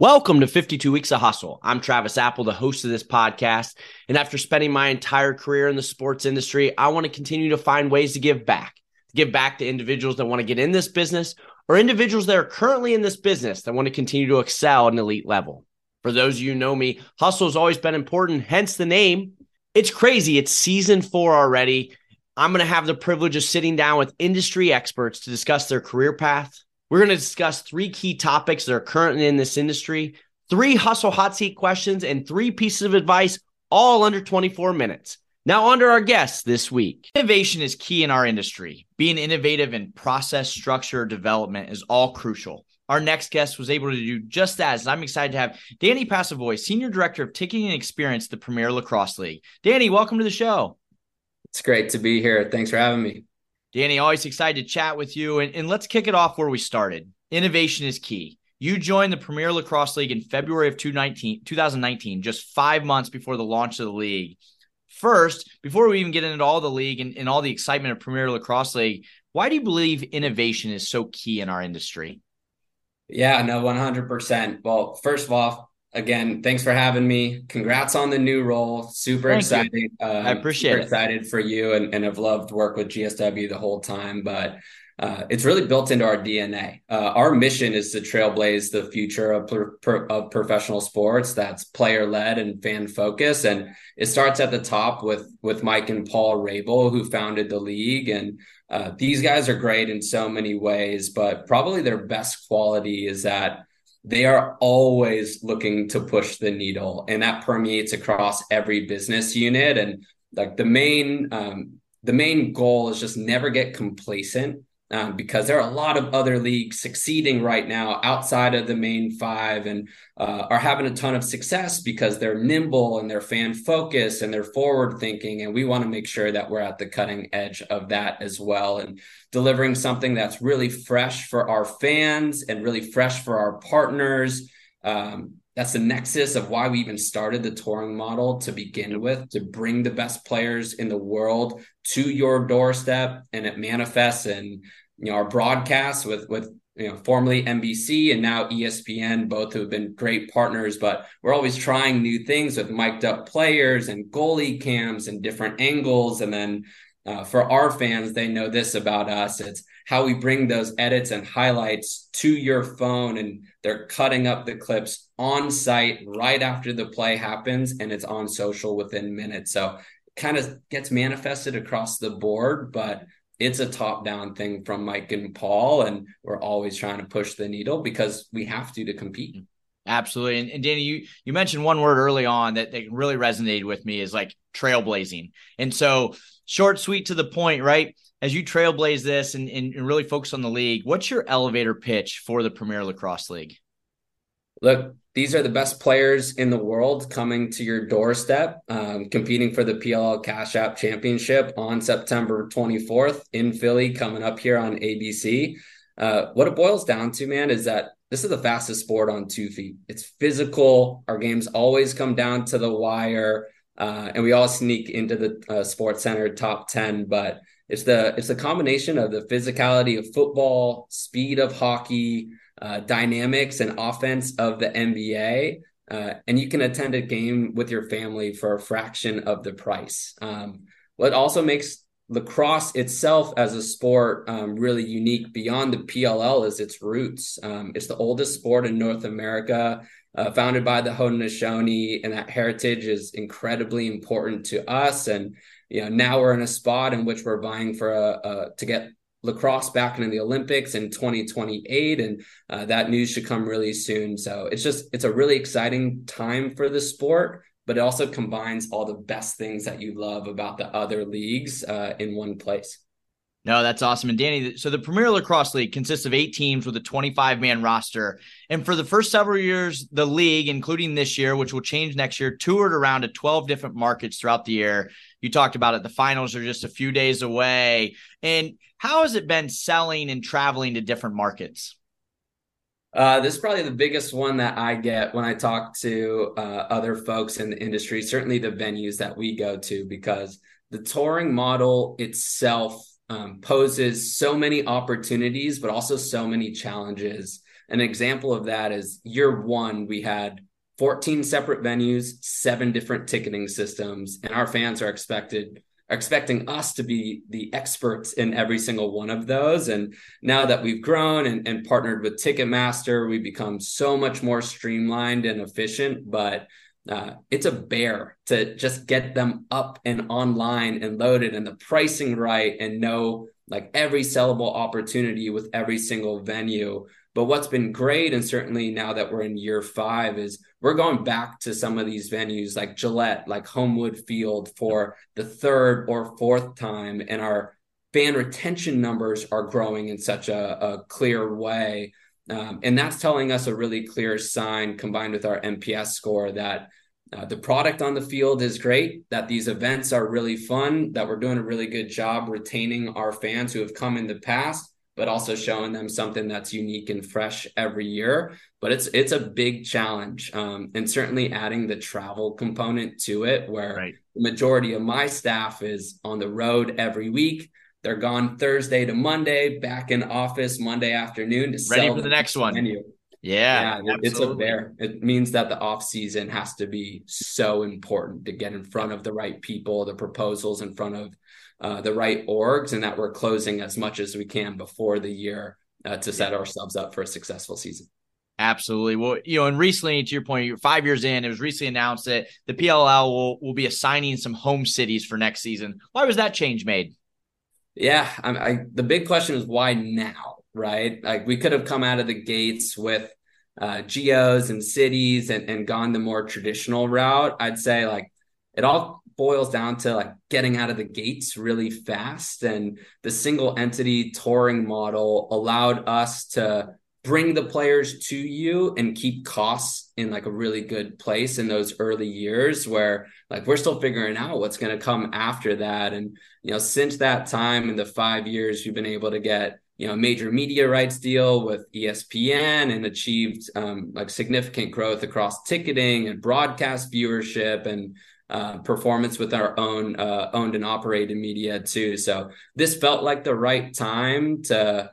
Welcome to 52 Weeks of Hustle. I'm Travis Apple, the host of this podcast. And after spending my entire career in the sports industry, I want to continue to find ways to give back, to give back to individuals that want to get in this business or individuals that are currently in this business that want to continue to excel at an elite level. For those of you who know me, hustle has always been important, hence the name. It's crazy. It's season four already. I'm going to have the privilege of sitting down with industry experts to discuss their career path, we're going to discuss three key topics that are currently in this industry, three hustle hot seat questions, and three pieces of advice, all under 24 minutes. Now, under our guests this week. Innovation is key in our industry. Being innovative in process, structure, development is all crucial. Our next guest was able to do just that. And I'm excited to have Danny Passovoy, Senior Director of Ticketing and Experience, the Premier Lacrosse League. Danny, welcome to the show. It's great to be here. Thanks for having me. Danny, always excited to chat with you. And, and let's kick it off where we started. Innovation is key. You joined the Premier Lacrosse League in February of 2019, just five months before the launch of the league. First, before we even get into all the league and, and all the excitement of Premier Lacrosse League, why do you believe innovation is so key in our industry? Yeah, no, 100%. Well, first of all, again, thanks for having me. Congrats on the new role. Super Thank excited. Um, I appreciate it. Excited for you and, and have loved work with GSW the whole time. But uh, it's really built into our DNA. Uh, our mission is to trailblaze the future of, per, of professional sports. That's player led and fan focused, and it starts at the top with with Mike and Paul Rabil, who founded the league. And uh, these guys are great in so many ways, but probably their best quality is that they are always looking to push the needle and that permeates across every business unit. And like the main um, the main goal is just never get complacent um, because there are a lot of other leagues succeeding right now outside of the main five and uh, are having a ton of success because they're nimble and they're fan focused and they're forward thinking. And we want to make sure that we're at the cutting edge of that as well and delivering something that's really fresh for our fans and really fresh for our partners. Um, that's the nexus of why we even started the touring model to begin with to bring the best players in the world to your doorstep and it manifests in you know our broadcasts with with you know formerly NBC and now ESPN both have been great partners but we're always trying new things with mic'd up players and goalie cams and different angles. And then uh, for our fans they know this about us it's how we bring those edits and highlights to your phone and they're cutting up the clips on site right after the play happens and it's on social within minutes so kind of gets manifested across the board but it's a top down thing from Mike and Paul, and we're always trying to push the needle because we have to to compete. Absolutely. And, and Danny, you you mentioned one word early on that, that really resonated with me is like trailblazing. And so short, sweet to the point, right? As you trailblaze this and, and really focus on the league, what's your elevator pitch for the Premier Lacrosse League? Look, these are the best players in the world coming to your doorstep, um, competing for the PLL Cash App Championship on September 24th in Philly, coming up here on ABC. Uh, what it boils down to, man, is that this is the fastest sport on two feet. It's physical. Our games always come down to the wire, uh, and we all sneak into the uh, Sports Center top 10. But it's the it's the combination of the physicality of football, speed of hockey, uh, dynamics and offense of the NBA. Uh, and you can attend a game with your family for a fraction of the price. Um, what also makes lacrosse itself as a sport um, really unique beyond the PLL is its roots. Um, it's the oldest sport in North America, uh, founded by the Haudenosaunee, and that heritage is incredibly important to us. And you know, now we're in a spot in which we're vying for a, a to get lacrosse back into the Olympics in 2028, and uh, that news should come really soon. So it's just it's a really exciting time for the sport, but it also combines all the best things that you love about the other leagues uh, in one place. No, that's awesome. And Danny, so the Premier Lacrosse League consists of eight teams with a 25 man roster. And for the first several years, the league, including this year, which will change next year, toured around to 12 different markets throughout the year. You talked about it. The finals are just a few days away. And how has it been selling and traveling to different markets? Uh, this is probably the biggest one that I get when I talk to uh, other folks in the industry, certainly the venues that we go to, because the touring model itself um, poses so many opportunities, but also so many challenges. an example of that is year one, we had 14 separate venues, seven different ticketing systems, and our fans are expected expecting us to be the experts in every single one of those. And now that we've grown and, and partnered with Ticketmaster, we've become so much more streamlined and efficient. But uh, it's a bear to just get them up and online and loaded and the pricing right and know like every sellable opportunity with every single venue. But what's been great, and certainly now that we're in year five, is we're going back to some of these venues like Gillette, like Homewood Field for the third or fourth time. And our fan retention numbers are growing in such a, a clear way. Um, and that's telling us a really clear sign combined with our NPS score that uh, the product on the field is great, that these events are really fun, that we're doing a really good job retaining our fans who have come in the past, but also showing them something that's unique and fresh every year. But it's it's a big challenge, um, and certainly adding the travel component to it, where right. the majority of my staff is on the road every week. They're gone Thursday to Monday, back in office Monday afternoon to ready for the next one. Menu. Yeah, yeah it's a bear. It means that the off season has to be so important to get in front of the right people, the proposals in front of uh, the right orgs, and that we're closing as much as we can before the year uh, to set ourselves up for a successful season. Absolutely. Well, you know, and recently, to your point, you're five years in, it was recently announced that the PLL will will be assigning some home cities for next season. Why was that change made? Yeah, I, I the big question is why now? right? Like we could have come out of the gates with uh, geos and cities and, and gone the more traditional route. I'd say like it all boils down to like getting out of the gates really fast. And the single entity touring model allowed us to bring the players to you and keep costs in like a really good place in those early years where like we're still figuring out what's going to come after that and you know since that time in the 5 years we've been able to get you know a major media rights deal with ESPN and achieved um, like significant growth across ticketing and broadcast viewership and uh, performance with our own uh, owned and operated media too. So this felt like the right time to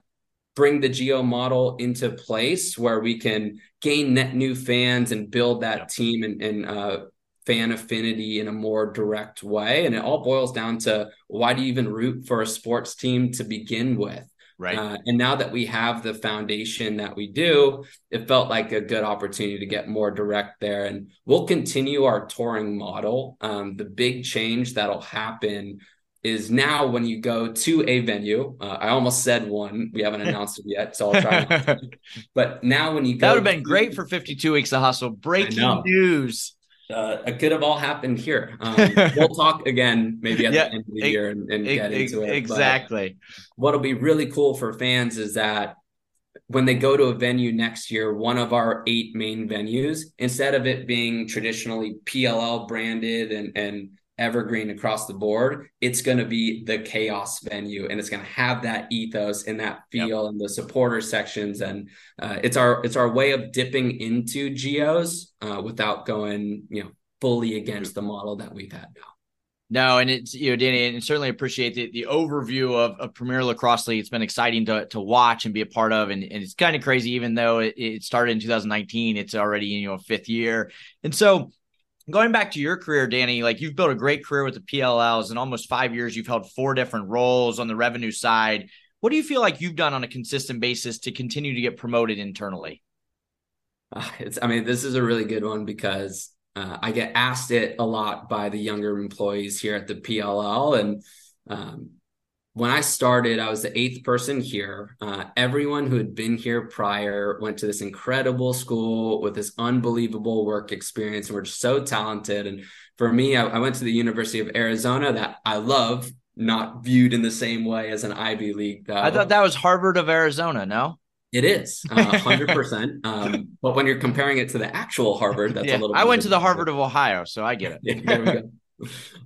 bring the geo model into place where we can gain net new fans and build that team and, and uh, fan affinity in a more direct way. And it all boils down to why do you even root for a sports team to begin with? Right. Uh, and now that we have the foundation that we do, it felt like a good opportunity to get more direct there. And we'll continue our touring model. Um, the big change that'll happen is now when you go to a venue, uh, I almost said one, we haven't announced it yet, so I'll try. but now when you go, that would have been great for 52 weeks of hustle. Breaking news uh, it could have all happened here. Um, we'll talk again maybe at yeah, the end of the it, year and, and it, get into it. Exactly. But what'll be really cool for fans is that when they go to a venue next year, one of our eight main venues, instead of it being traditionally PLL branded and and evergreen across the board, it's going to be the chaos venue and it's going to have that ethos and that feel yep. and the supporter sections. And uh, it's our, it's our way of dipping into geos uh, without going, you know, fully against the model that we've had now. No, and it's you know, Danny, and certainly appreciate the, the overview of, of Premier Lacrosse League. It's been exciting to to watch and be a part of, and, and it's kind of crazy, even though it, it started in 2019, it's already you know fifth year. And so going back to your career, Danny, like you've built a great career with the PLLs in almost five years. You've held four different roles on the revenue side. What do you feel like you've done on a consistent basis to continue to get promoted internally? Uh, it's, I mean, this is a really good one because uh, I get asked it a lot by the younger employees here at the PLL. And um, when I started, I was the eighth person here. Uh, everyone who had been here prior went to this incredible school with this unbelievable work experience and were just so talented. And for me, I, I, went to the University of Arizona that I love, not viewed in the same way as an Ivy League. Though. I thought that was Harvard of Arizona, no? It is uh, hundred uh, percent. Um, but when you're comparing it to the actual Harvard, that's yeah, a little. I went to the Harvard of Ohio, so I get it. yeah, there we go.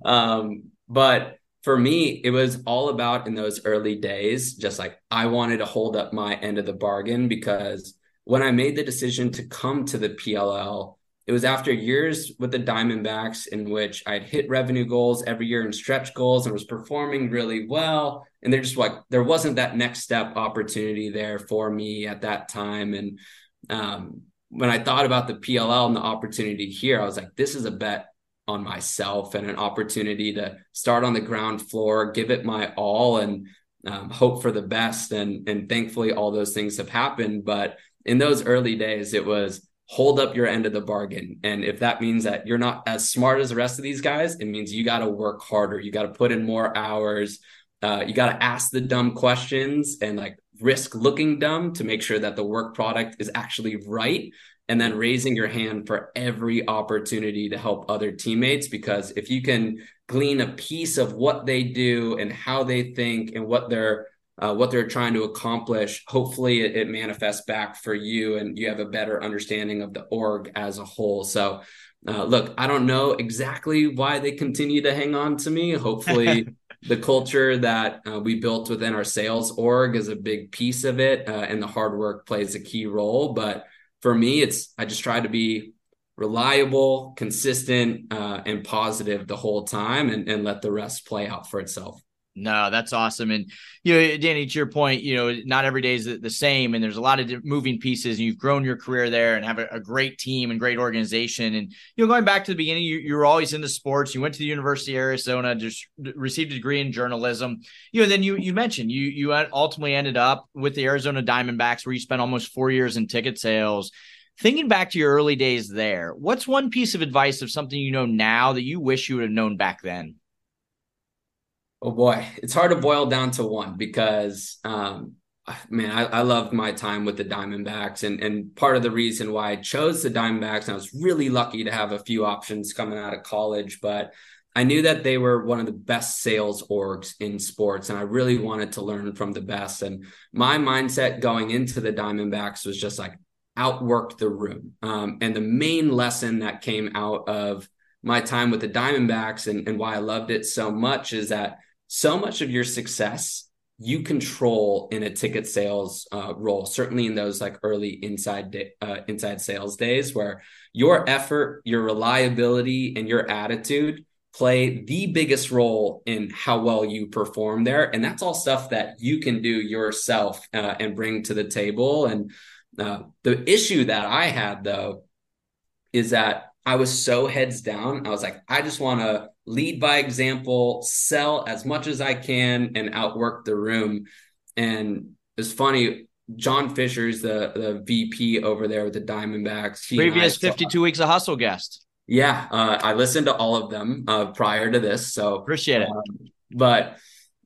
Um, but for me, it was all about in those early days, just like I wanted to hold up my end of the bargain because when I made the decision to come to the PLL, it was after years with the Diamondbacks in which I'd hit revenue goals every year and stretch goals and was performing really well. And they're just like, there wasn't that next step opportunity there for me at that time. And um, when I thought about the PLL and the opportunity here, I was like, this is a bet on myself and an opportunity to start on the ground floor, give it my all, and um, hope for the best. And and thankfully, all those things have happened. But in those early days, it was hold up your end of the bargain. And if that means that you're not as smart as the rest of these guys, it means you got to work harder. You got to put in more hours. Uh, you got to ask the dumb questions and like risk looking dumb to make sure that the work product is actually right. And then raising your hand for every opportunity to help other teammates. Because if you can glean a piece of what they do and how they think and what they're uh, what they're trying to accomplish. Hopefully, it, it, manifests back for you and you have a better understanding of the org as a whole. So, uh, look, I don't know exactly why they continue to hang on to me. Hopefully, the culture that uh, we built within our sales org is a big piece of it, uh, and the hard work plays a key role. But for me, it's I just try to be reliable, consistent, uh, and positive the whole time and, and let the rest play out for itself. No, that's awesome. And, you know, Danny, to your point, you know, not every day is the same. And there's a lot of moving pieces. And you've grown your career there and have a, a great team and great organization. And, you know, going back to the beginning, you, you were always into sports. You went to the University of Arizona, just received a degree in journalism. You know, then you you mentioned you you ultimately ended up with the Arizona Diamondbacks, where you spent almost four years in ticket sales. Thinking back to your early days there, what's one piece of advice of something you know now that you wish you would have known back then? Oh boy, it's hard to boil down to one because, um, man, I, I loved my time with the Diamondbacks, and and part of the reason why I chose the Diamondbacks, I was really lucky to have a few options coming out of college, but I knew that they were one of the best sales orgs in sports, and I really wanted to learn from the best. And my mindset going into the Diamondbacks was just like outwork the room. Um, and the main lesson that came out of my time with the Diamondbacks and, and why I loved it so much is that so much of your success you control in a ticket sales uh, role certainly in those like early inside day, uh, inside sales days where your effort your reliability and your attitude play the biggest role in how well you perform there. And that's all stuff that you can do yourself uh, and bring to the table. And uh, the issue that i had though is that i was so heads down. I was like i just want to lead by example, sell as much as I can, and outwork the room. And it's funny, John Fisher's the the VP over there with the Diamondbacks. He Previous 52 weeks of hustle guest. Yeah, uh, I listened to all of them uh, prior to this, so appreciate it. Um, but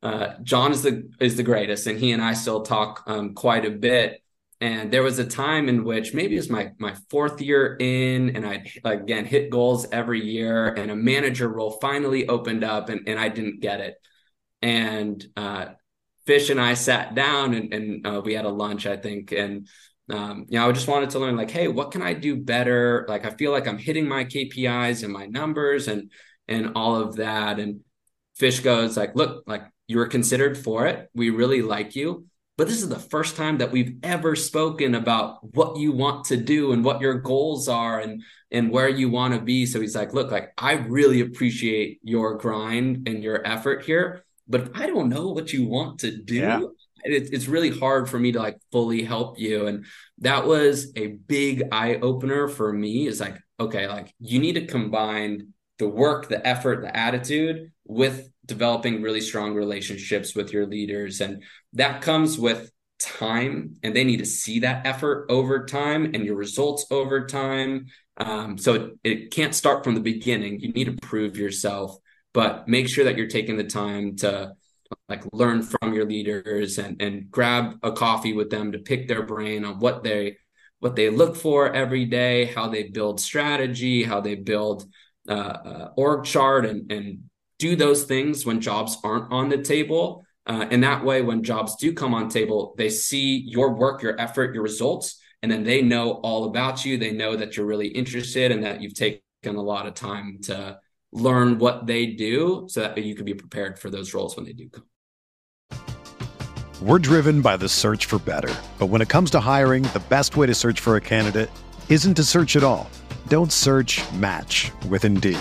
uh, John is the is the greatest, and he and I still talk um, quite a bit. And there was a time in which maybe it was my my fourth year in, and I again hit goals every year, and a manager role finally opened up, and, and I didn't get it. And uh, Fish and I sat down, and, and uh, we had a lunch, I think, and um, you know, I just wanted to learn like, hey, what can I do better? Like, I feel like I'm hitting my KPIs and my numbers, and and all of that. And Fish goes like, look, like you were considered for it. We really like you but this is the first time that we've ever spoken about what you want to do and what your goals are and and where you want to be. So he's like look like i really appreciate your grind and your effort here but if i don't know what you want to do yeah. it, it's really hard for me to like fully help you. And that was a big eye opener for me. Is like okay like you need to combine the work the effort the attitude with developing really strong relationships with your leaders. And that comes with time, and they need to see that effort over time and your results over time. Um, so it, it can't start from the beginning. You need to prove yourself, but make sure that you're taking the time to like learn from your leaders and and grab a coffee with them to pick their brain on what they what they look for every day, how they build strategy, how they build uh, uh, org chart, and and do those things when jobs aren't on the table. Uh, and that way, when jobs do come on table, they see your work, your effort, your results, and then they know all about you. They know that you're really interested and that you've taken a lot of time to learn what they do so that you can be prepared for those roles when they do come. We're driven by the search for better. But when it comes to hiring, the best way to search for a candidate isn't to search at all. Don't search, match with Indeed.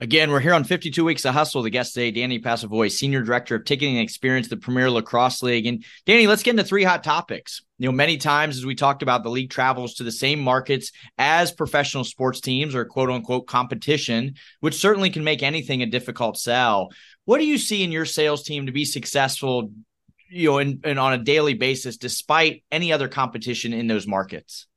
Again, we're here on 52 Weeks of Hustle. The guest today, Danny Passovoy, Senior Director of Ticketing and Experience, the Premier Lacrosse League. And Danny, let's get into three hot topics. You know, many times as we talked about, the league travels to the same markets as professional sports teams or quote unquote competition, which certainly can make anything a difficult sell. What do you see in your sales team to be successful, you know, and on a daily basis, despite any other competition in those markets?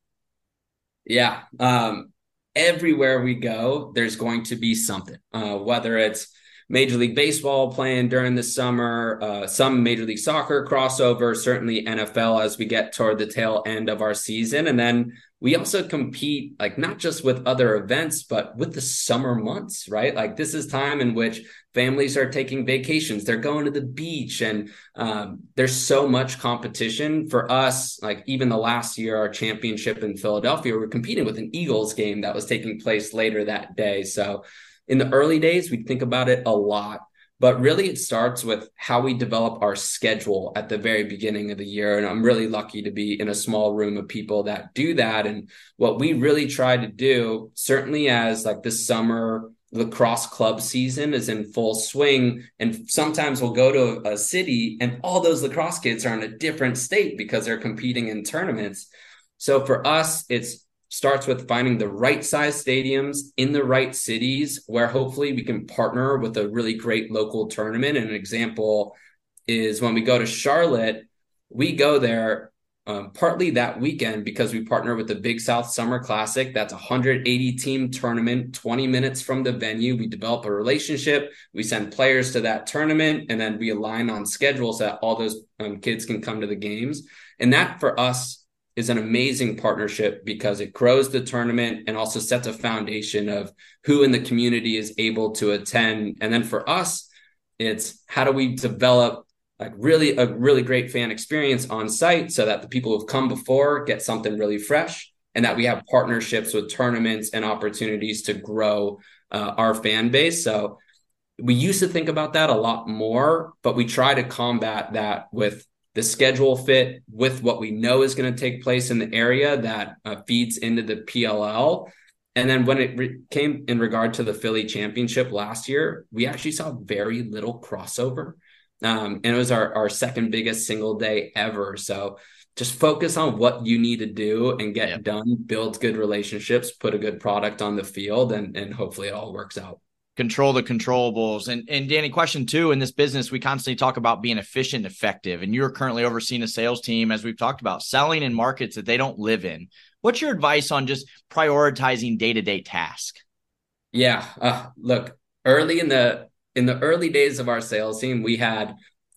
Yeah. Um, everywhere we go, there's going to be something, uh, whether it's Major League Baseball playing during the summer, uh, some Major League Soccer crossover, certainly NFL as we get toward the tail end of our season. And then we also compete, like not just with other events, but with the summer months, right? Like this is time in which families are taking vacations, they're going to the beach, and um, there's so much competition for us. Like even the last year, our championship in Philadelphia, we we're competing with an Eagles game that was taking place later that day. So in the early days, we'd think about it a lot. But really, it starts with how we develop our schedule at the very beginning of the year. And I'm really lucky to be in a small room of people that do that. And what we really try to do, certainly as like this summer lacrosse club season is in full swing. And sometimes we'll go to a city and all those lacrosse kids are in a different state because they're competing in tournaments. So for us, it's starts with finding the right size stadiums in the right cities where hopefully we can partner with a really great local tournament. And an example is when we go to Charlotte, we go there um, partly that weekend because we partner with the Big South Summer Classic. That's a 180 team tournament, 20 minutes from the venue. We develop a relationship. We send players to that tournament, and then we align on schedules so that all those um, kids can come to the games. And that for us is an amazing partnership because it grows the tournament and also sets a foundation of who in the community is able to attend. And then for us, it's how do we develop like really a really great fan experience on site so that the people who've come before get something really fresh and that we have partnerships with tournaments and opportunities to grow uh, our fan base. So we used to think about that a lot more, but we try to combat that with the schedule fit with what we know is going to take place in the area that uh, feeds into the PLL. And then when it re- came in regard to the Philly championship last year, we actually saw very little crossover. Um, and it was our, our second biggest single day ever. So just focus on what you need to do and get yeah. done, build good relationships, put a good product on the field, and, and hopefully it all works out control the controllables. And and Danny, question two in this business, we constantly talk about being efficient, effective, and you're currently overseeing a sales team, as we've talked about, selling in markets that they don't live in. What's your advice on just prioritizing day to day task? Yeah, uh, look, early in the in the early days of our sales team, we had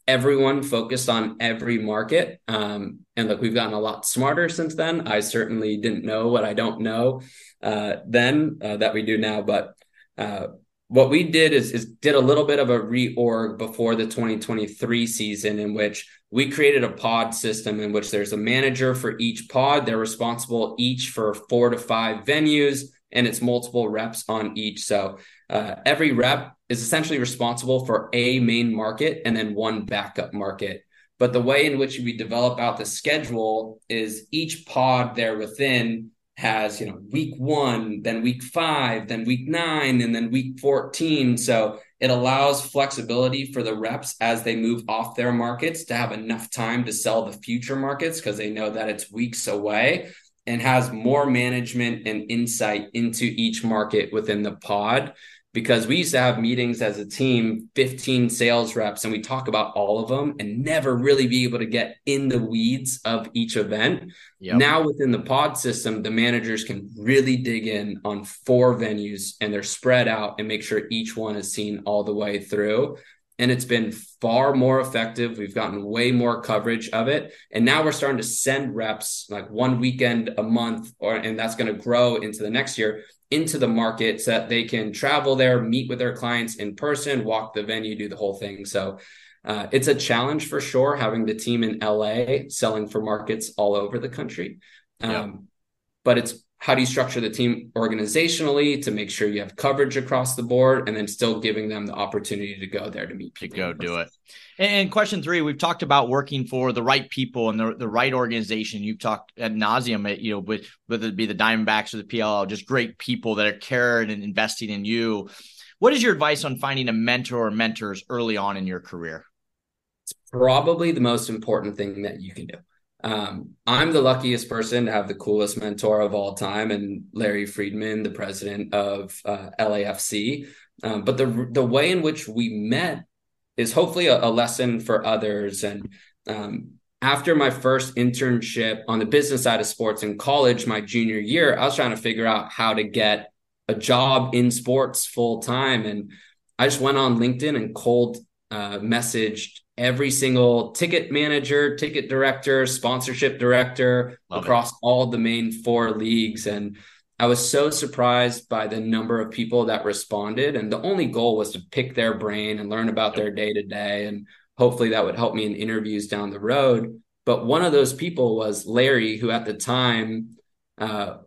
everyone focused on every market. Um, and look, we've gotten a lot smarter since then. I certainly didn't know what I don't know uh, then uh, that we do now, but uh, what we did is, is did a little bit of a reorg before the 2023 season in which we created a pod system in which there's a manager for each pod. They're responsible each for four to five venues and it's multiple reps on each. So uh, every rep is essentially responsible for a main market and then one backup market. But the way in which we develop out the schedule is each pod there within has you know week one then week five then week nine and then week 14 so it allows flexibility for the reps as they move off their markets to have enough time to sell the future markets because they know that it's weeks away and has more management and insight into each market within the pod because we used to have meetings as a team 15 sales reps and we talk about all of them and never really be able to get in the weeds of each event yep. now within the pod system the managers can really dig in on four venues and they're spread out and make sure each one is seen all the way through and it's been far more effective. We've gotten way more coverage of it. And now we're starting to send reps like one weekend a month, or and that's going to grow into the next year into the market so that they can travel there, meet with their clients in person, walk the venue, do the whole thing. So uh, it's a challenge for sure having the team in LA selling for markets all over the country. Um, yeah. But it's how do you structure the team organizationally to make sure you have coverage across the board and then still giving them the opportunity to go there to meet people to go do it. And question three we've talked about working for the right people and the, the right organization. You've talked at nauseum eh, you know with whether it be the diamondbacks or the pll just great people that are caring and investing in you. What is your advice on finding a mentor or mentors early on in your career? It's probably the most important thing that you can do um, I'm the luckiest person to have the coolest mentor of all time, and Larry Freedman, the president of uh, LAFC. Um, but the the way in which we met is hopefully a, a lesson for others. And um, after my first internship on the business side of sports in college, my junior year, I was trying to figure out how to get a job in sports full time, and I just went on LinkedIn and cold uh, messaged every single ticket manager, ticket director, sponsorship director Love across it. all the main four leagues. And I was so surprised by the number of people that responded. And the only goal was to pick their brain and learn about their day to day. And hopefully that would help me in interviews down the road. But one of those people was Larry, who at the time, uh,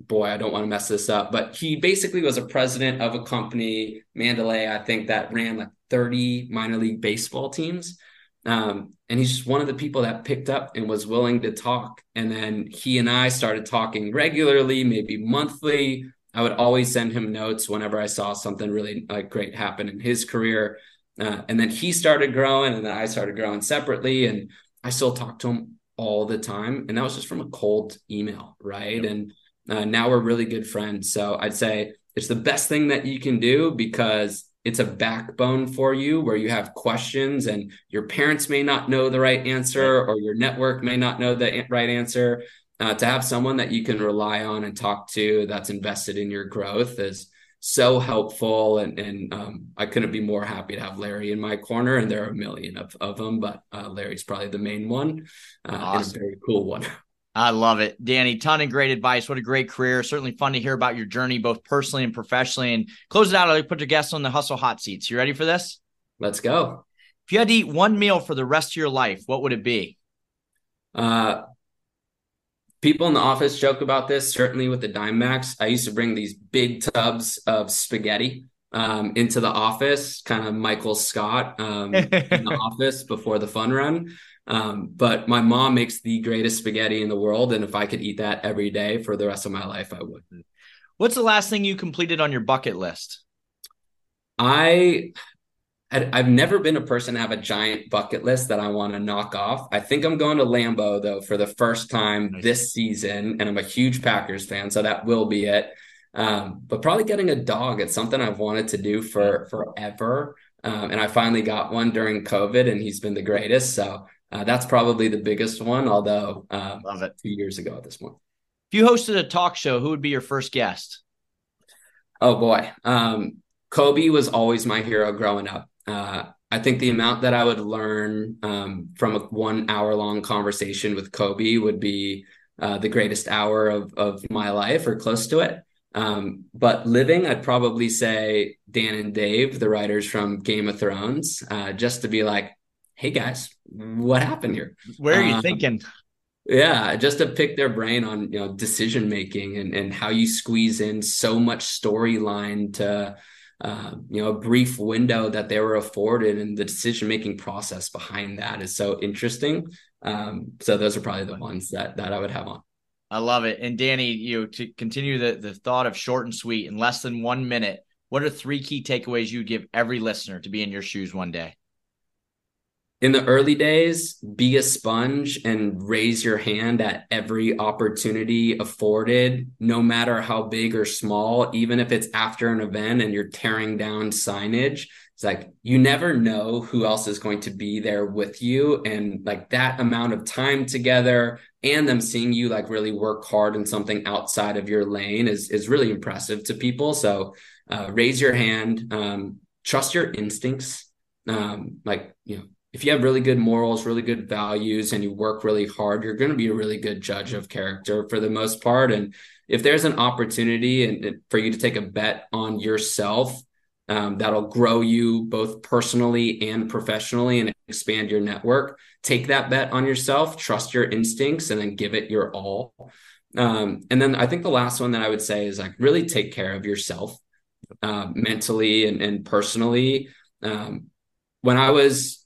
boy, I don't want to mess this up, but he basically was a president of a company, Mandalay, I think, that ran like 30 minor league baseball teams. Um, and he's just one of the people that picked up and was willing to talk. And then he and I started talking regularly, maybe monthly. I would always send him notes whenever I saw something really like great happen in his career. Uh, and then he started growing, and then I started growing separately. And I still talk to him all the time. And that was just from a cold email, right? And uh, now we're really good friends. So I'd say it's the best thing that you can do because it's a backbone for you where you have questions and your parents may not know the right answer or your network may not know the right answer uh, to have someone that you can rely on and talk to that's invested in your growth is so helpful and, and um, i couldn't be more happy to have larry in my corner and there are a million of, of them but uh, larry's probably the main one uh, awesome. and a very cool one I love it. Danny, ton of great advice. What a great career. Certainly fun to hear about your journey, both personally and professionally. And close it out, I'll put your guests on the hustle hot seats. You ready for this? Let's go. If you had to eat one meal for the rest of your life, what would it be? Uh, people in the office joke about this, certainly with the Diamondbacks. I used to bring these big tubs of spaghetti um, into the office, kind of Michael Scott um, in the office before the fun run. Um, but my mom makes the greatest spaghetti in the world. And if I could eat that every day for the rest of my life, I would. What's the last thing you completed on your bucket list? I I've never been a person to have a giant bucket list that I want to knock off. I think I'm going to Lambeau though for the first time nice. this season, and I'm a huge Packers fan, so that will be it. Um, but probably getting a dog. It's something I've wanted to do for forever, um, and I finally got one during COVID, and he's been the greatest. So uh, that's probably the biggest one, although uh, Love it. two years ago at this point. If you hosted a talk show, who would be your first guest? Oh boy, um, Kobe was always my hero growing up. Uh, I think the amount that I would learn um, from a one hour long conversation with Kobe would be uh, the greatest hour of of my life or close to it. Um, but living, I'd probably say Dan and Dave, the writers from Game of Thrones, uh, just to be like, hey guys, what happened here? Where are you um, thinking? Yeah, just to pick their brain on you know decision making and and how you squeeze in so much storyline to uh, you know a brief window that they were afforded, and the decision making process behind that is so interesting. Um, so those are probably the ones that that I would have on. I love it. And Danny, you know, to continue the the thought of short and sweet in less than one minute. What are three key takeaways you'd give every listener to be in your shoes one day? In the early days, be a sponge and raise your hand at every opportunity afforded, no matter how big or small, even if it's after an event and you're tearing down signage. It's like you never know who else is going to be there with you. And like that amount of time together and them seeing you like really work hard in something outside of your lane is, is really impressive to people. So uh, raise your hand, um, trust your instincts. Um, like, you know, if you have really good morals, really good values, and you work really hard, you're going to be a really good judge of character for the most part. And if there's an opportunity and, for you to take a bet on yourself, um, that'll grow you both personally and professionally and expand your network. Take that bet on yourself, trust your instincts, and then give it your all. Um, and then I think the last one that I would say is like really take care of yourself uh, mentally and, and personally. Um, when I was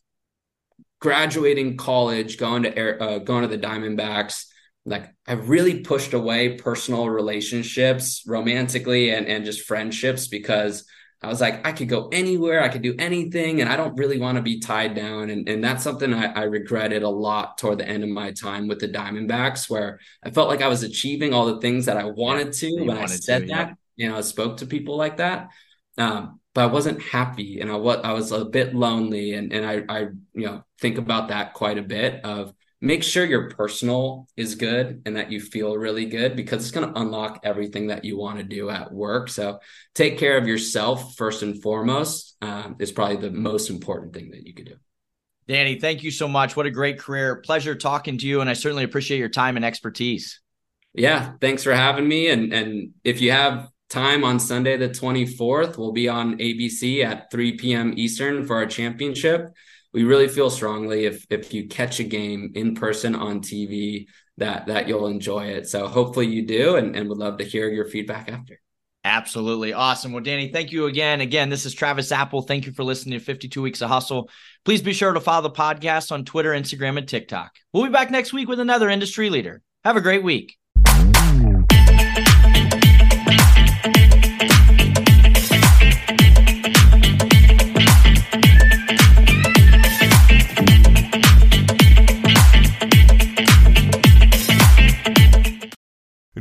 graduating college, going to air, uh, going to the Diamondbacks, like I really pushed away personal relationships, romantically and and just friendships because I was like, I could go anywhere, I could do anything, and I don't really want to be tied down. And, and that's something I, I regretted a lot toward the end of my time with the Diamondbacks, where I felt like I was achieving all the things that I wanted to when I said to, that. Yeah. You know, I spoke to people like that. Um, but I wasn't happy and I was I was a bit lonely and and I I you know think about that quite a bit of make sure your personal is good and that you feel really good because it's going to unlock everything that you want to do at work. So take care of yourself first and foremost um, is probably the most important thing that you could do. Danny, thank you so much. What a great career. Pleasure talking to you. And I certainly appreciate your time and expertise. Yeah, thanks for having me. And and if you have time on Sunday, the 24th. We'll be on ABC at 3 p.m. Eastern for our championship. We really feel strongly if if you catch a game in person on TV that that you'll enjoy it. So hopefully you do and, and would love to hear your feedback after. Absolutely. Awesome. Well, Danny, thank you again. Again, this is Travis Apple. Thank you for listening to 52 Weeks of Hustle. Please be sure to follow the podcast on Twitter, Instagram, and TikTok. We'll be back next week with another industry leader. Have a great week.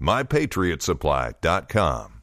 mypatriotsupply.com.